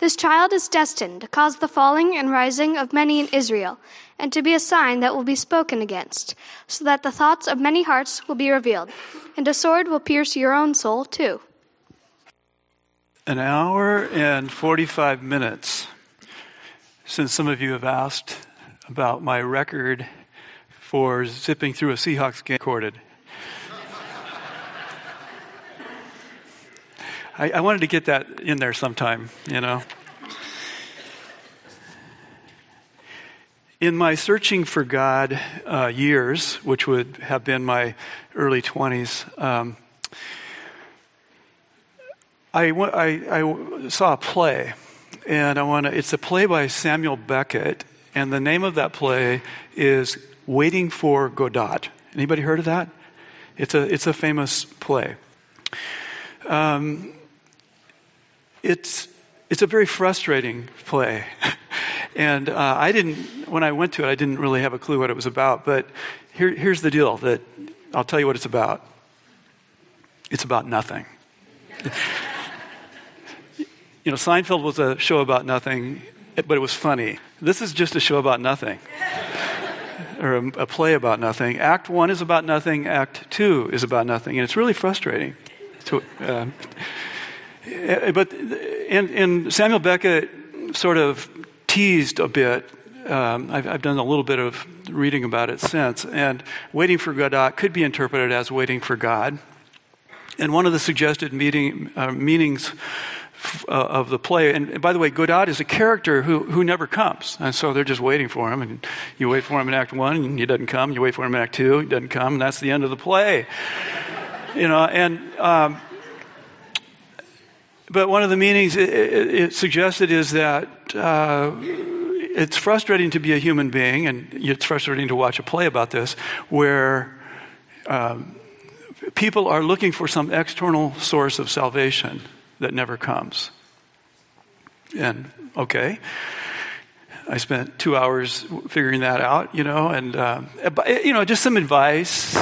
This child is destined to cause the falling and rising of many in Israel, and to be a sign that will be spoken against, so that the thoughts of many hearts will be revealed, and a sword will pierce your own soul too. An hour and 45 minutes since some of you have asked about my record for zipping through a Seahawks game recorded. I, I wanted to get that in there sometime, you know. In my searching for God uh, years, which would have been my early 20s, um, I, I, I, saw a play, and I want to, it's a play by Samuel Beckett, and the name of that play is Waiting for Godot. Anybody heard of that? It's a, it's a famous play. Um, it's, it's a very frustrating play. and uh, I didn't, when I went to it, I didn't really have a clue what it was about. But here, here's the deal that I'll tell you what it's about. It's about nothing. you know, Seinfeld was a show about nothing, but it was funny. This is just a show about nothing. or a, a, play about nothing. Act one is about nothing. Act two is about nothing, and it's really frustrating. To, uh, but and, and, Samuel Beckett sort of teased a bit. Um, I've, I've, done a little bit of reading about it since, and waiting for Godot could be interpreted as waiting for God. And one of the suggested meeting, uh, meanings uh, of the play, and, and, by the way, Godot is a character who, who never comes, and so they're just waiting for him. And you wait for him in Act One, and he doesn't come. You wait for him in Act Two, he doesn't come, and that's the end of the play. You know, and um, but one of the meanings it, it, suggested is that uh, it's frustrating to be a human being, and it's frustrating to watch a play about this, where um, people are looking for some external source of salvation that never comes. And okay, I spent two hours figuring that out, you know, and uh, you know, just some advice.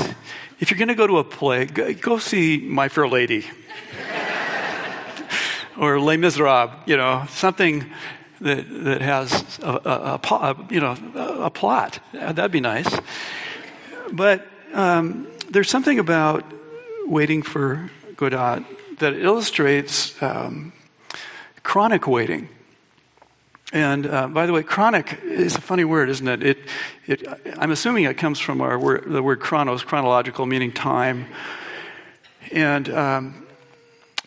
If you're going to go to a play, go see My Fair Lady or Les Miserables, you know, something that, that has a, a, a, you know, a plot. That'd be nice. But um, there's something about waiting for Godot that illustrates um, chronic waiting. And uh, by the way, chronic is a funny word, isn't it? it, it I'm assuming it comes from our word, the word chronos, chronological, meaning time. And um,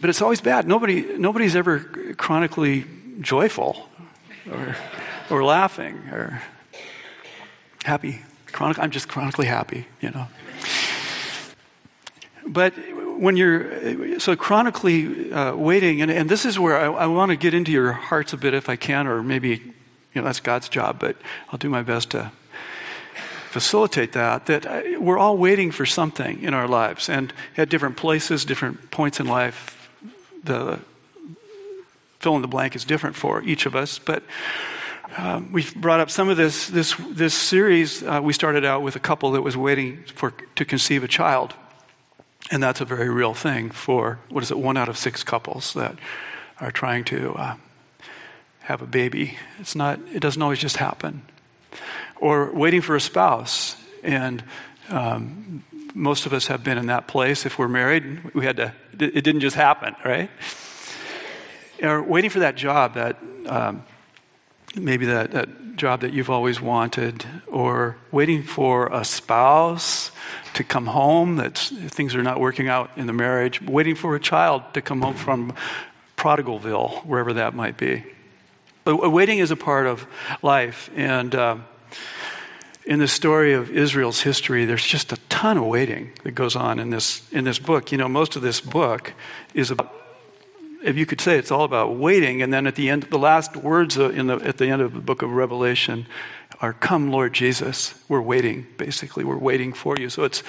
but it's always bad. Nobody, nobody's ever chronically joyful or, or laughing or happy. Chronic, I'm just chronically happy, you know. But when you're so chronically uh, waiting, and, and, this is where I, I want to get into your hearts a bit if I can, or maybe you know that's God's job, but I'll do my best to facilitate that. That uh, we're all waiting for something in our lives, and at different places, different points in life, the fill in the blank is different for each of us, but um, we've brought up some of this. This this series uh, we started out with a couple that was waiting for to conceive a child, and that's a very real thing for what is it? One out of six couples that are trying to uh, have a baby. It's not. It doesn't always just happen. Or waiting for a spouse, and um, most of us have been in that place. If we're married, we had to, it didn't just happen, right? Or waiting for that job, that um, maybe that, that job that you've always wanted, or waiting for a spouse to come home, that things are not working out in the marriage, waiting for a child to come home from prodigalville, wherever that might be. But waiting is a part of life, and uh, in the story of Israel's history, there's just a ton of waiting that goes on in this, in this book. You know, most of this book is about, if you could say, it's all about waiting. And then at the end, the last words uh, in the, at the end of the book of Revelation are, Come, Lord Jesus. We're waiting, basically. We're waiting for you. So it's,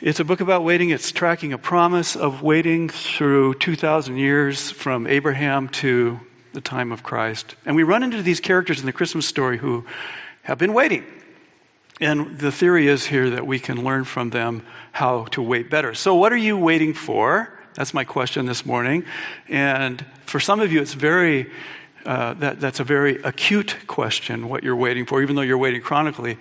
It's a book about waiting. It's tracking a promise of waiting through 2,000 years from Abraham to the time of Christ. And we run into these characters in the Christmas story who have been waiting. And the theory is here that we can learn from them how to wait better. So, what are you waiting for? That's my question this morning. And for some of you, it's very, uh, that, that's a very acute question, what you're waiting for, even though you're waiting chronically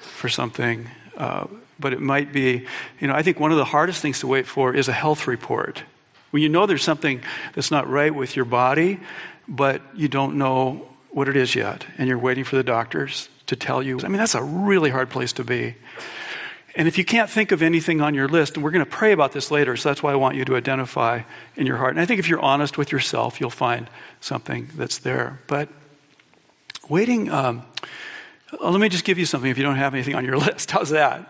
for something. Uh, but it might be, you know, I think one of the hardest things to wait for is a health report. When you know there's something that's not right with your body, but you don't know what it is yet, and you're waiting for the doctors to tell you. I mean, that's a really hard place to be. And if you can't think of anything on your list, and we're going to pray about this later, so that's why I want you to identify in your heart. And I think if you're honest with yourself, you'll find something that's there. But waiting, um, let me just give you something if you don't have anything on your list. How's that?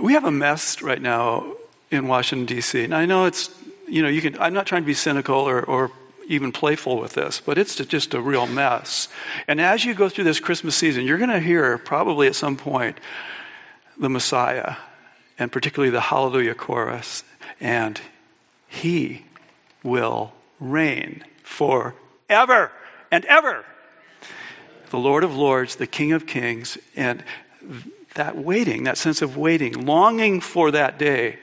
We have a mess right now in Washington, D.C. And I know it's, you know, you can, I'm not trying to be cynical or, or even playful with this, but it's just a real mess. And as you go through this Christmas season, you're going to hear probably at some point the Messiah, and particularly the Hallelujah chorus, and He will reign forever and ever. The Lord of Lords, the King of Kings, and that waiting, that sense of waiting, longing for that day,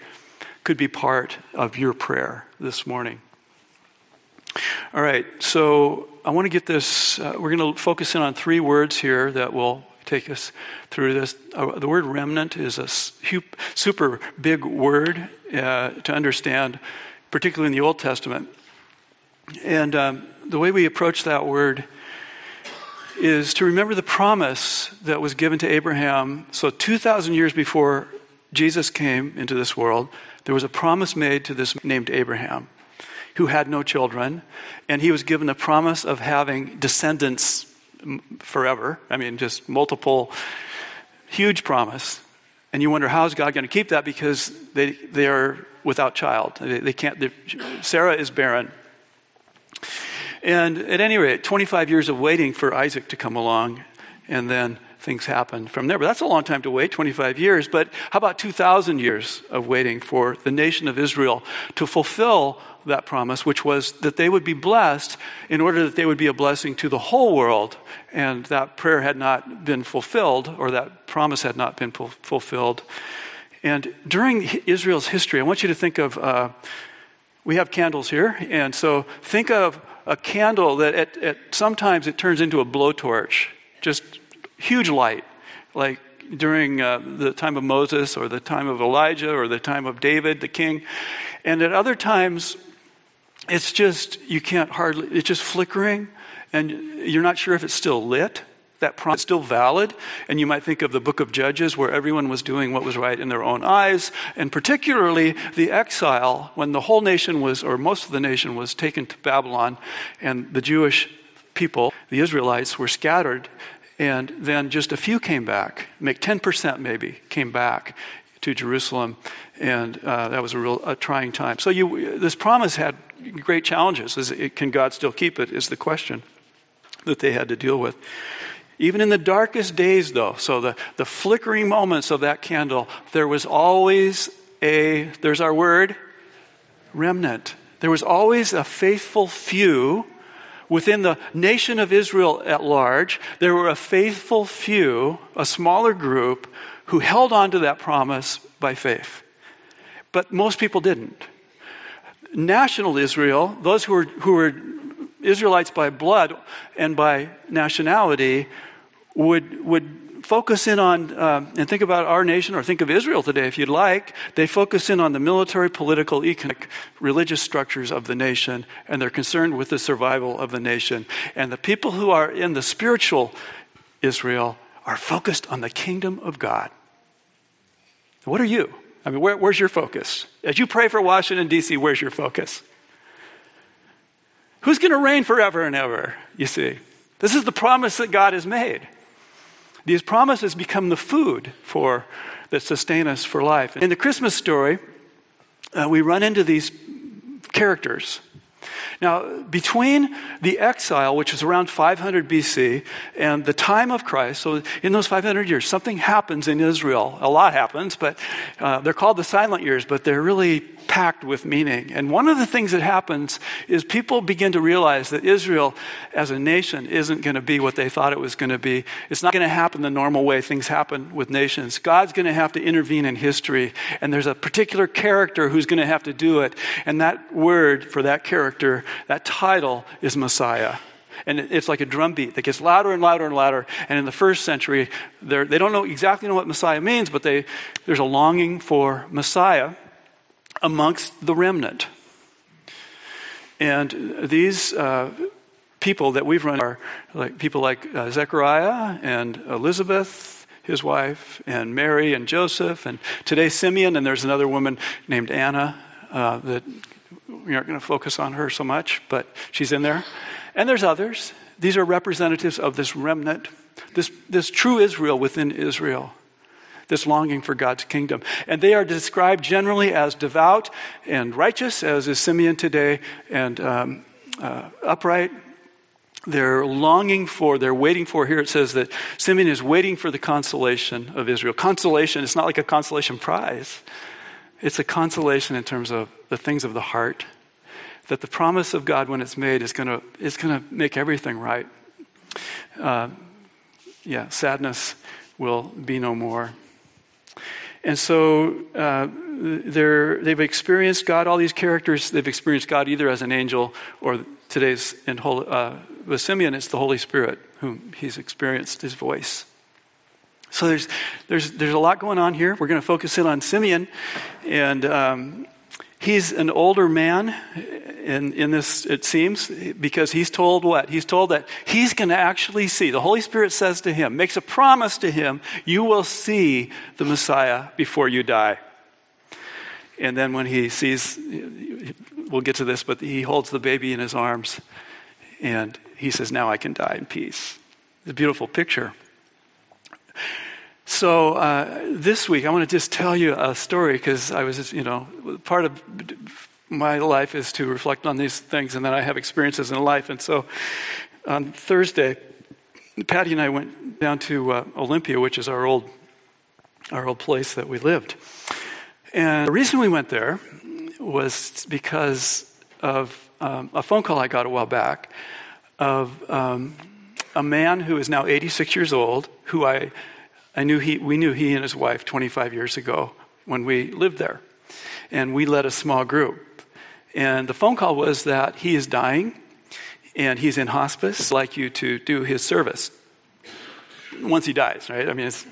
could be part of your prayer this morning. All right, so I want to get this. Uh, we're going to focus in on three words here that will take us through this. Uh, the word remnant is a super big word uh, to understand, particularly in the Old Testament. And um, the way we approach that word is to remember the promise that was given to Abraham. So, 2,000 years before Jesus came into this world, there was a promise made to this named Abraham who had no children, and he was given the promise of having descendants forever. I mean, just multiple, huge promise. And you wonder, how is God going to keep that? Because they, they are without child. They, they can't, Sarah is barren. And at any rate, 25 years of waiting for Isaac to come along, and then things happen from there. But that's a long time to wait, 25 years. But how about 2,000 years of waiting for the nation of Israel to fulfill that promise, which was that they would be blessed in order that they would be a blessing to the whole world. And that prayer had not been fulfilled, or that promise had not been fulfilled. And during Israel's history, I want you to think of uh, we have candles here, and so think of a candle that at, at sometimes it turns into a blowtorch, just huge light, like during uh, the time of Moses or the time of Elijah or the time of David, the king. And at other times, it's just, you can't hardly, it's just flickering, and you're not sure if it's still lit. That promise is still valid. And you might think of the book of Judges, where everyone was doing what was right in their own eyes, and particularly the exile, when the whole nation was, or most of the nation was taken to Babylon, and the Jewish people, the Israelites, were scattered and then just a few came back, make 10% maybe, came back to Jerusalem. And uh, that was a real a trying time. So you, this promise had great challenges. Is it, can God still keep it? Is the question that they had to deal with. Even in the darkest days, though, so the, the flickering moments of that candle, there was always a, there's our word, remnant. There was always a faithful few within the nation of Israel at large. There were a faithful few, a smaller group, who held on to that promise by faith. But most people didn't national Israel, those who were, who were Israelites by blood and by nationality, would, would focus in on, uh, and think about our nation, or think of Israel today if you'd like. They focus in on the military, political, economic, religious structures of the nation, and they're concerned with the survival of the nation. And the people who are in the spiritual Israel are focused on the kingdom of God. What are you? I mean, where, where's your focus? As you pray for Washington, D.C., where's your focus? Who's going to reign forever and ever, you see? This is the promise that God has made. These promises become the food for that sustain us for life. In the Christmas story, uh, we run into these characters. Now, between the exile, which was around 500 BC, and the time of Christ, so in those 500 years, something happens in Israel. A lot happens, but uh, they're called the silent years, but they're really packed with meaning. And one of the things that happens is people begin to realize that Israel as a nation isn't going to be what they thought it was going to be. It's not going to happen the normal way things happen with nations. God's going to have to intervene in history, and there's a particular character who's going to have to do it. And that word for that character, that title, is Messiah. And it's like a drum beat that gets louder and louder and louder. And in the first century, they don't know exactly know what Messiah means, but they, there's a longing for Messiah amongst the remnant. And these uh, people that we've run are like people like uh, Zechariah and Elizabeth, his wife, and Mary and Joseph, and today Simeon, and there's another woman named Anna uh, that we aren't going to focus on her so much, but she's in there. And there's others. These are representatives of this remnant, this, this true Israel within Israel this longing for God's kingdom. And they are described generally as devout and righteous, as is Simeon today, and um, uh, upright. They're longing for, they're waiting for, here it says that Simeon is waiting for the consolation of Israel. Consolation, it's not like a consolation prize, it's a consolation in terms of the things of the heart. That the promise of God, when it's made, is going to is to make everything right. Uh, yeah, sadness will be no more. And so uh, they've experienced God, all these characters, they've experienced God either as an angel or today's in Holy, uh, with Simeon, it's the Holy Spirit whom he's experienced his voice. So there's, there's, there's a lot going on here. We're going to focus in on Simeon. And um, he's an older man in, in this, it seems, because he's told what? He's told that he's going to actually see. The Holy Spirit says to him, makes a promise to him, you will see the Messiah before you die. And then when he sees, we'll get to this, but he holds the baby in his arms and he says, Now I can die in peace. It's a beautiful picture. So uh, this week, I want to just tell you a story because I was, you know, part of my life is to reflect on these things, and then I have experiences in life. And so on Thursday, Patty and I went down to uh, Olympia, which is our old, our old place that we lived. And the reason we went there was because of um, a phone call I got a while back of um, a man who is now 86 years old, who I, I knew he, we knew he and his wife 25 years ago when we lived there. And we led a small group. And the phone call was that he is dying and he's in hospice, like you to do his service once he dies, right? I mean, it's,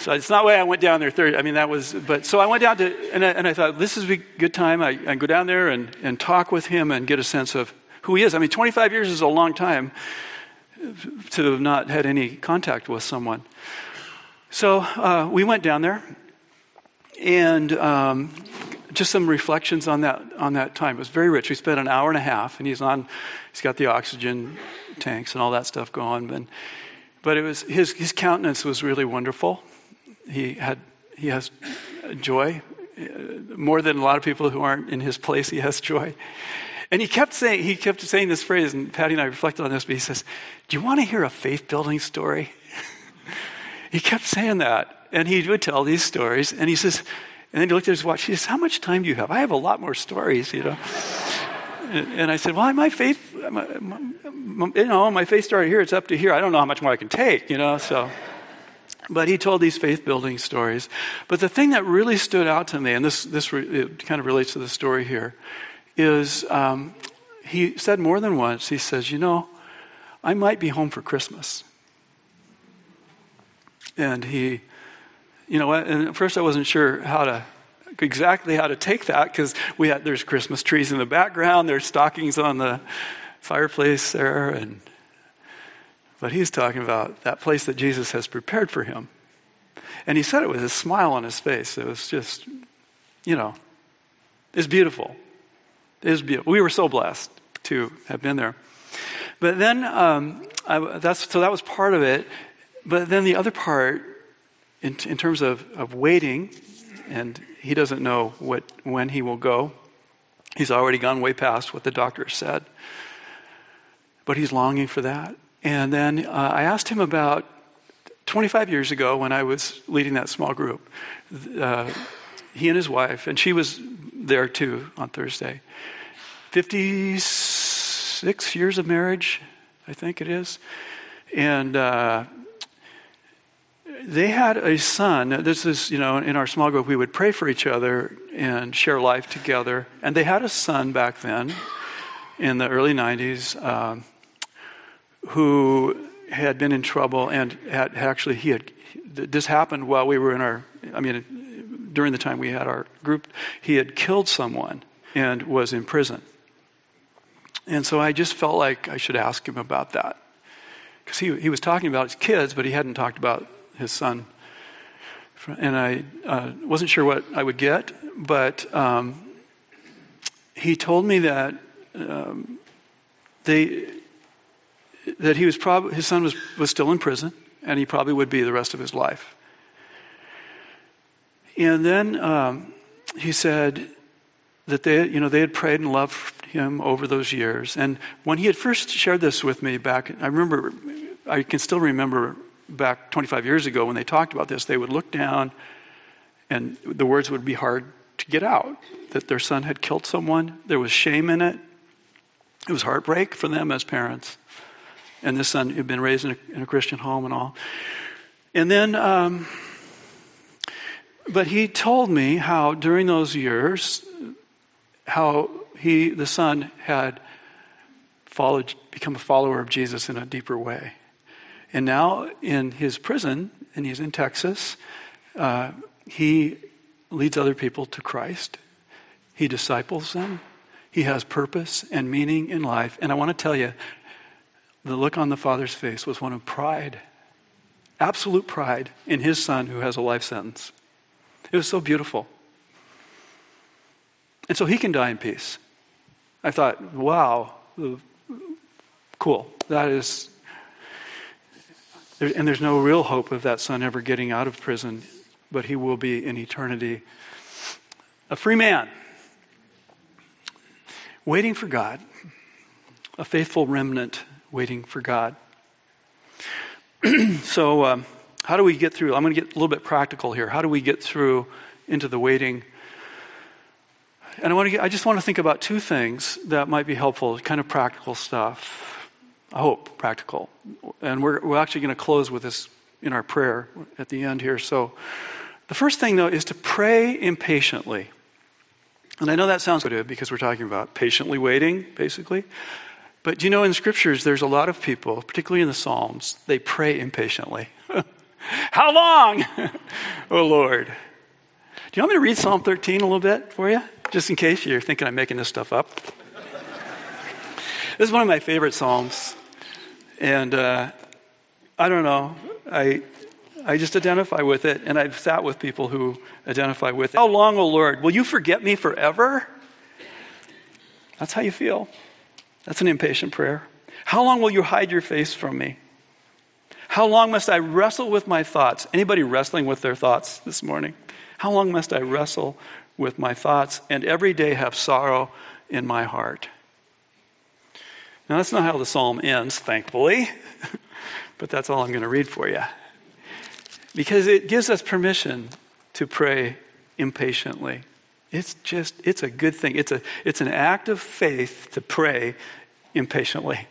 so it's not why I went down there third. I mean, that was, but so I went down to, and I, and I thought this is a good time. I, I go down there and, and talk with him and get a sense of who he is. I mean, 25 years is a long time to have not had any contact with someone. So uh, we went down there, and um, just some reflections on that on that time. It was very rich. We spent an hour and a half, and he's on. He's got the oxygen tanks and all that stuff going. But, but it was his his countenance was really wonderful. He had he has joy more than a lot of people who aren't in his place. He has joy. And he kept saying, he kept saying this phrase, and Patty and I reflected on this, but he says, Do you want to hear a faith building story? he kept saying that. And he would tell these stories, and he says, and then he looked at his watch. He says, How much time do you have? I have a lot more stories, you know. and I said, Well, my faith, my, my, you know, my faith started here. It's up to here. I don't know how much more I can take, you know. So, but he told these faith building stories. But the thing that really stood out to me, and this this re, kind of relates to the story here, is um, he said more than once. He says, "You know, I might be home for Christmas." And he you know, and at first I wasn't sure how to exactly how to take that because we had there's Christmas trees in the background, there's stockings on the fireplace there, and but he's talking about that place that Jesus has prepared for him. And he said it with a smile on his face. It was just, you know, it's beautiful. It is beautiful. We were so blessed to have been there. But then, um, I, that's, so that was part of it. But then the other part in, in terms of, of waiting, and he doesn't know what, when he will go, He's already gone way past what the doctor said. But he's longing for that. And then uh, I asked him about 25 years ago when I was leading that small group. Uh, he and his wife, and she was there too on Thursday. 56 years of marriage, I think it is. And uh, they had a son. This is, you know, in our small group, we would pray for each other and share life together. And they had a son back then in the early 90s um, who had been in trouble and had actually, he had, this happened while we were in our, I mean, during the time we had our group, he had killed someone and was in prison. And so I just felt like I should ask him about that. Because he, he was talking about his kids, but he hadn't talked about his son. And I uh, wasn't sure what I would get, but um, he told me that um, they that he was probably his son was, was still in prison, and he probably would be the rest of his life. And then um, he said that they, you know, they had prayed and loved him over those years. And when he had first shared this with me back, I remember, I can still remember back 25 years ago when they talked about this, they would look down and the words would be hard to get out that their son had killed someone. There was shame in it. It was heartbreak for them as parents. And this son had been raised in a, in a Christian home and all. And then, um, but he told me how during those years, how he, the son, had followed, become a follower of Jesus in a deeper way. And now in his prison, and he's in Texas, uh, he leads other people to Christ. He disciples them. He has purpose and meaning in life. And I want to tell you, the look on the father's face was one of pride, absolute pride in his son who has a life sentence. It was so beautiful. And so he can die in peace. I thought, wow, cool. That is and there's no real hope of that son ever getting out of prison, but he will be in eternity a free man, waiting for God, a faithful remnant waiting for God. so, um, how do we get through? I'm going to get a little bit practical here. How do we get through into the waiting? And I, want to get, I just want to think about two things that might be helpful, kind of practical stuff. I hope, practical. And we're, we're actually going to close with this in our prayer at the end here. So, the first thing, though, is to pray impatiently. And I know that sounds good because we're talking about patiently waiting, basically. But you know, in scriptures, there's a lot of people, particularly in the Psalms, they pray impatiently. How long? oh, Lord. Do you want me to read Psalm 13 a little bit for you? Just in case you're thinking I'm making this stuff up. this is one of my favorite Psalms. And uh, I don't know, I, I just identify with it, and I've sat with people who identify with it. How long, O Lord? Will you forget me forever? That's how you feel. That's an impatient prayer. How long will you hide your face from me? How long must I wrestle with my thoughts? Anybody wrestling with their thoughts this morning? How long must I wrestle with my thoughts and every day have sorrow in my heart? Now, that's not how the psalm ends, thankfully, but that's all I'm going to read for you. Because it gives us permission to pray impatiently. It's just, it's a good thing. It's, a, it's an act of faith to pray impatiently.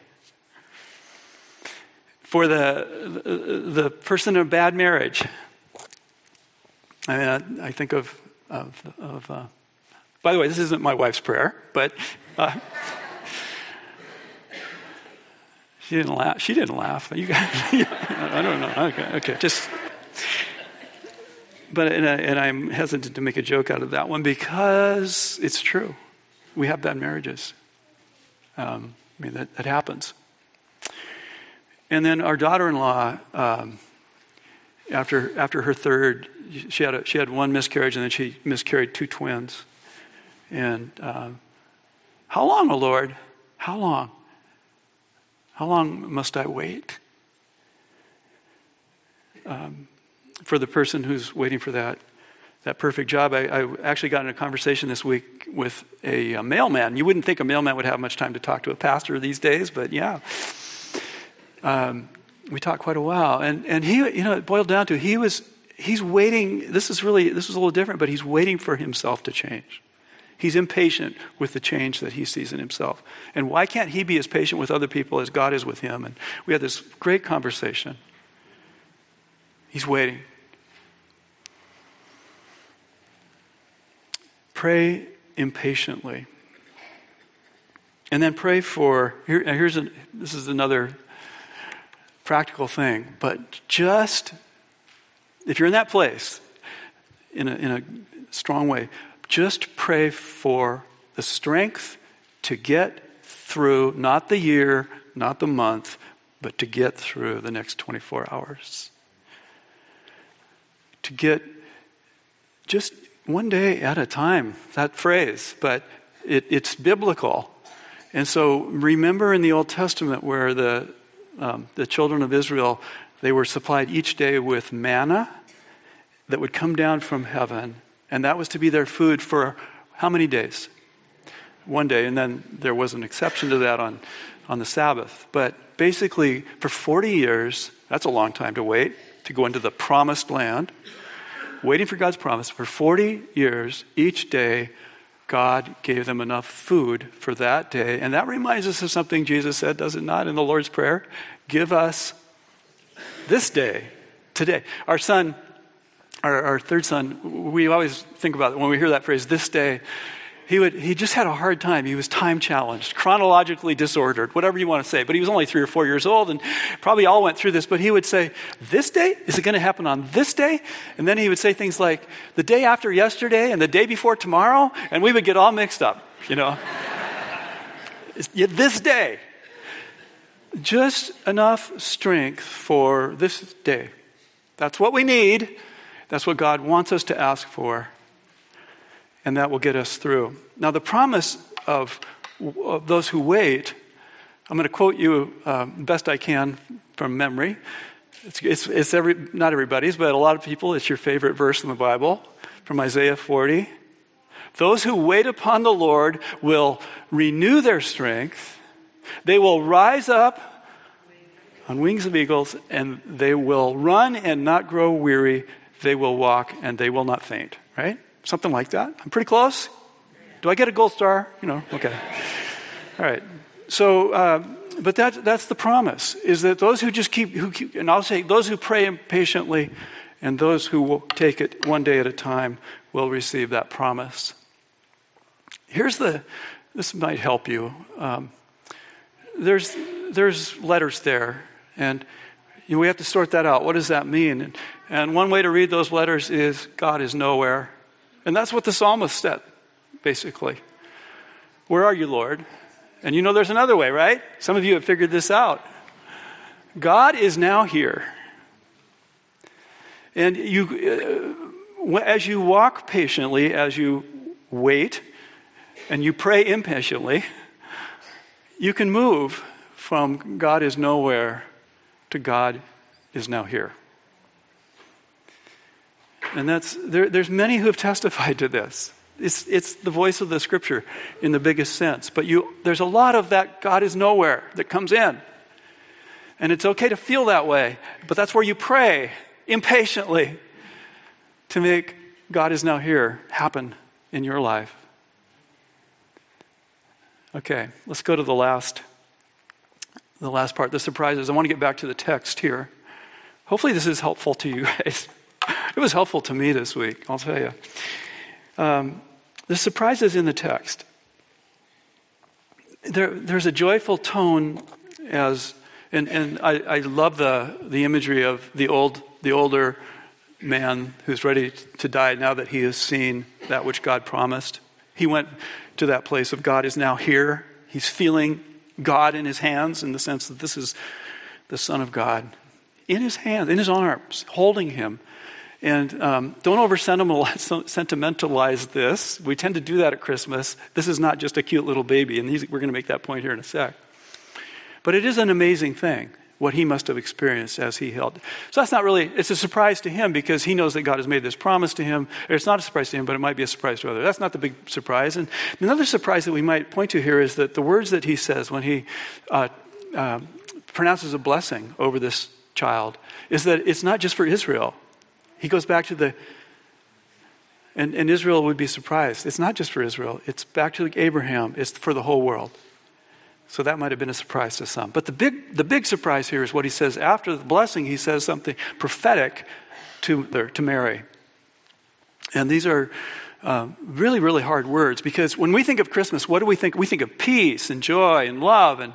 For the, the, person in a bad marriage, I mean, I, I think of, of, of uh, by the way, this isn't my wife's prayer, but uh, She didn't laugh. She didn't laugh. You guys, I don't know. Okay, okay. Just, but and, I, and I'm hesitant to make a joke out of that one because it's true. We have bad marriages. Um, I mean that, that happens. And then our daughter-in-law, um, after after her third, she had a, she had one miscarriage and then she miscarried two twins. And um, how long, O oh Lord? How long? How long must I wait? Um, for the person who's waiting for that, that perfect job. I, I, actually got in a conversation this week with a, a, mailman. You wouldn't think a mailman would have much time to talk to a pastor these days, but yeah. Um, we talked quite a while. And, and he, you know, it boiled down to he was, he's waiting. This is really, this is a little different, but he's waiting for himself to change. He's impatient with the change that he sees in himself. And why can't he be as patient with other people as God is with him? And we had this great conversation. He's waiting. Pray impatiently. And then pray for, here, here's a, this is another practical thing, but just, if you're in that place, in a, in a strong way, just pray for the strength to get through, not the year, not the month, but to get through the next 24 hours. To get just one day at a time, that phrase, but it, it's biblical. And so remember in the Old Testament where the, um, the children of Israel, they were supplied each day with manna that would come down from heaven. And that was to be their food for how many days? One day. And then there was an exception to that on, on the Sabbath. But basically, for 40 years, that's a long time to wait to go into the promised land waiting for God's promise. For 40 years, each day, God gave them enough food for that day. And that reminds us of something Jesus said, does it not, in the Lord's Prayer? Give us this day, today. Our son, our, our third son, we always think about it when we hear that phrase, this day he, would, he just had a hard time. He was time challenged, chronologically disordered, whatever you want to say. But he was only three or four years old and probably all went through this. But he would say, This day? Is it going to happen on this day? And then he would say things like, The day after yesterday and the day before tomorrow. And we would get all mixed up, you know. this day. Just enough strength for this day. That's what we need. That's what God wants us to ask for and that will get us through. Now, the promise of, of those who wait, I'm going to quote you uh, best I can from memory. It's, it's, it's every, not everybody's, but a lot of people, it's your favorite verse in the Bible from Isaiah 40. Those who wait upon the Lord will renew their strength. They will rise up on wings of eagles, and they will run and not grow weary. They will walk and they will not faint, right? Something like that. I'm pretty close. Do I get a gold star? You know, okay. All right. So, uh, but that, that's the promise is that those who just keep, who keep, and I'll say those who pray impatiently and those who will take it one day at a time will receive that promise. Here's the, this might help you. Um, there's, there's letters there, and you know, we have to sort that out. What does that mean? And, and one way to read those letters is God is nowhere. And that's what the psalmist said, basically. Where are you, Lord? And you know there's another way, right? Some of you have figured this out. God is now here. And you, uh, as you walk patiently, as you wait, and you pray impatiently, you can move from God is nowhere to God is now here. And that's, there, there's many who have testified to this. It's, it's the voice of the scripture in the biggest sense. But you, there's a lot of that God is nowhere that comes in. And it's okay to feel that way, but that's where you pray impatiently to make God is now here happen in your life. Okay, let's go to the last the last part, the surprises. I want to get back to the text here. Hopefully this is helpful to you guys. It was helpful to me this week, I'll tell you. Um, the surprises in the text. There, there's a joyful tone as, and, and I, I love the, the imagery of the, old, the older man who's ready to die now that he has seen that which God promised. He went to that place of God is now here. He's feeling God in his hands in the sense that this is the Son of God in his hands, in his arms, holding him. And um, don't over sentimentalize this. We tend to do that at Christmas. This is not just a cute little baby, and we're going to make that point here in a sec. But it is an amazing thing what he must have experienced as he held. So that's not really, it's a surprise to him because he knows that God has made this promise to him. It's not a surprise to him, but it might be a surprise to others. That's not the big surprise. And another surprise that we might point to here is that the words that he says when he uh, uh, pronounces a blessing over this child is that it's not just for Israel. He goes back to the, and, and Israel would be surprised. It's not just for Israel, it's back to Abraham, it's for the whole world. So that might have been a surprise to some. But the big, the big surprise here is what he says after the blessing, he says something prophetic to, to Mary. And these are uh, really, really hard words because when we think of Christmas, what do we think? We think of peace and joy and love and,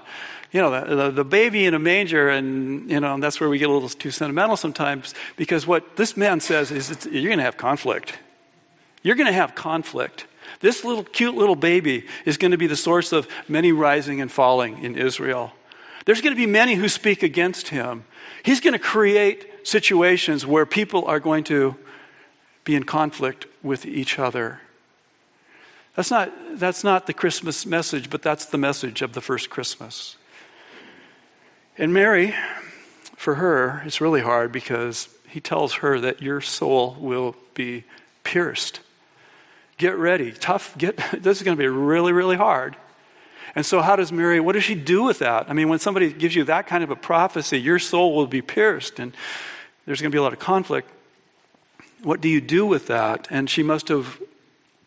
you know, the, the, the baby in a manger. And, you know, and that's where we get a little too sentimental sometimes because what this man says is you're going to have conflict. You're going to have conflict. This little cute little baby is going to be the source of many rising and falling in Israel. There's going to be many who speak against him. He's going to create situations where people are going to be in conflict with each other. That's not, that's not the Christmas message, but that's the message of the first Christmas. And Mary, for her, it's really hard because he tells her that your soul will be pierced. Get ready. Tough. Get, this is going to be really, really hard. And so, how does Mary, what does she do with that? I mean, when somebody gives you that kind of a prophecy, your soul will be pierced and there's going to be a lot of conflict. What do you do with that? And she must have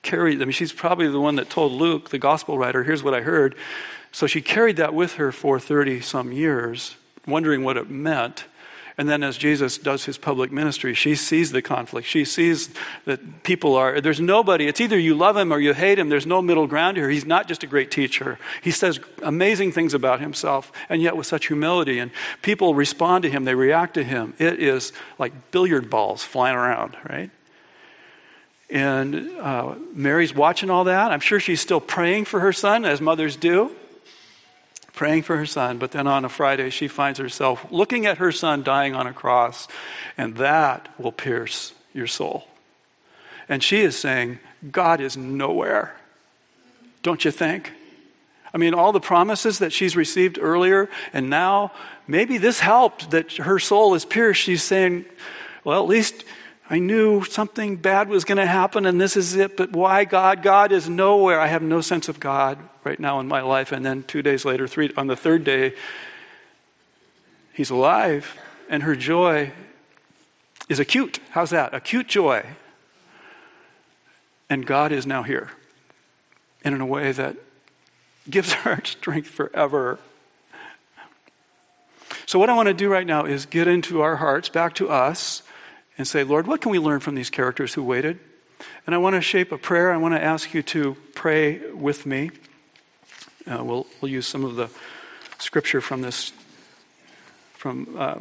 carried, I mean, she's probably the one that told Luke, the gospel writer, here's what I heard. So she carried that with her for 30 some years, wondering what it meant. And then as Jesus does his public ministry, she sees the conflict. She sees that people are, there's nobody, it's either you love him or you hate him. There's no middle ground here. He's not just a great teacher. He says amazing things about himself, and yet with such humility. And people respond to him, they react to him. It is like billiard balls flying around, right? And uh, Mary's watching all that. I'm sure she's still praying for her son, as mothers do praying for her son, but then on a Friday, she finds herself looking at her son dying on a cross, and that will pierce your soul. And she is saying, God is nowhere. Don't you think? I mean, all the promises that she's received earlier, and now maybe this helped that her soul is pierced. She's saying, well, at least I knew something bad was going to happen and this is it, but why God? God is nowhere. I have no sense of God right now in my life. And then two days later, three, on the third day, He's alive and her joy is acute. How's that? Acute joy. And God is now here. And in a way that gives her strength forever. So, what I want to do right now is get into our hearts, back to us, and say, Lord, what can we learn from these characters who waited? And I want to shape a prayer. I want to ask you to pray with me. Uh, we'll, we'll use some of the scripture from this, from uh,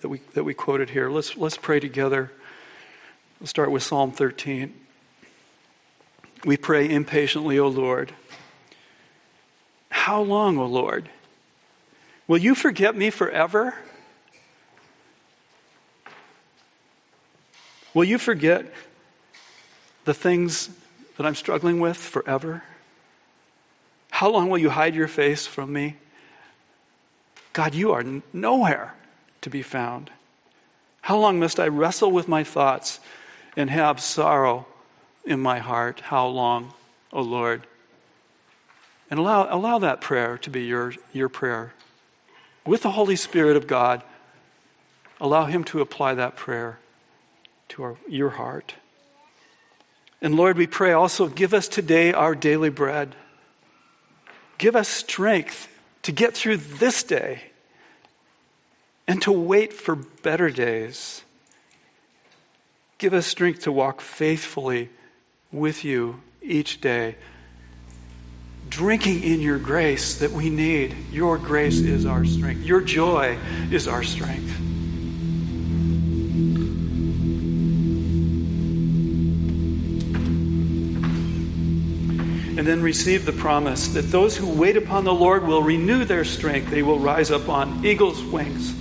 that we that we quoted here. Let's let's pray together. We'll start with Psalm 13. We pray impatiently, O Lord. How long, O Lord? Will you forget me forever? Will you forget the things that I'm struggling with forever? How long will you hide your face from me? God, you are nowhere to be found. How long must I wrestle with my thoughts and have sorrow in my heart? How long, O oh Lord? And allow, allow that prayer to be your, your prayer. With the Holy Spirit of God, allow Him to apply that prayer to our, your heart. And Lord, we pray also, give us today our daily bread. Give us strength to get through this day and to wait for better days. Give us strength to walk faithfully with you each day, drinking in your grace that we need. Your grace is our strength, your joy is our strength. And then receive the promise that those who wait upon the Lord will renew their strength. They will rise up on eagle's wings.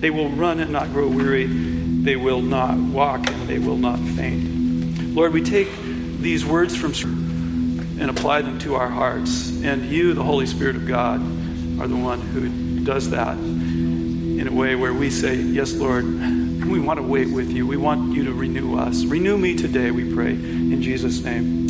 They will run and not grow weary. They will not walk and they will not faint. Lord, we take these words from scripture and apply them to our hearts. And you, the Holy Spirit of God, are the one who does that. in a way where we say, Yes, Lord, we want to wait with you. We want you to renew us. Renew me today, we pray, in Jesus' name.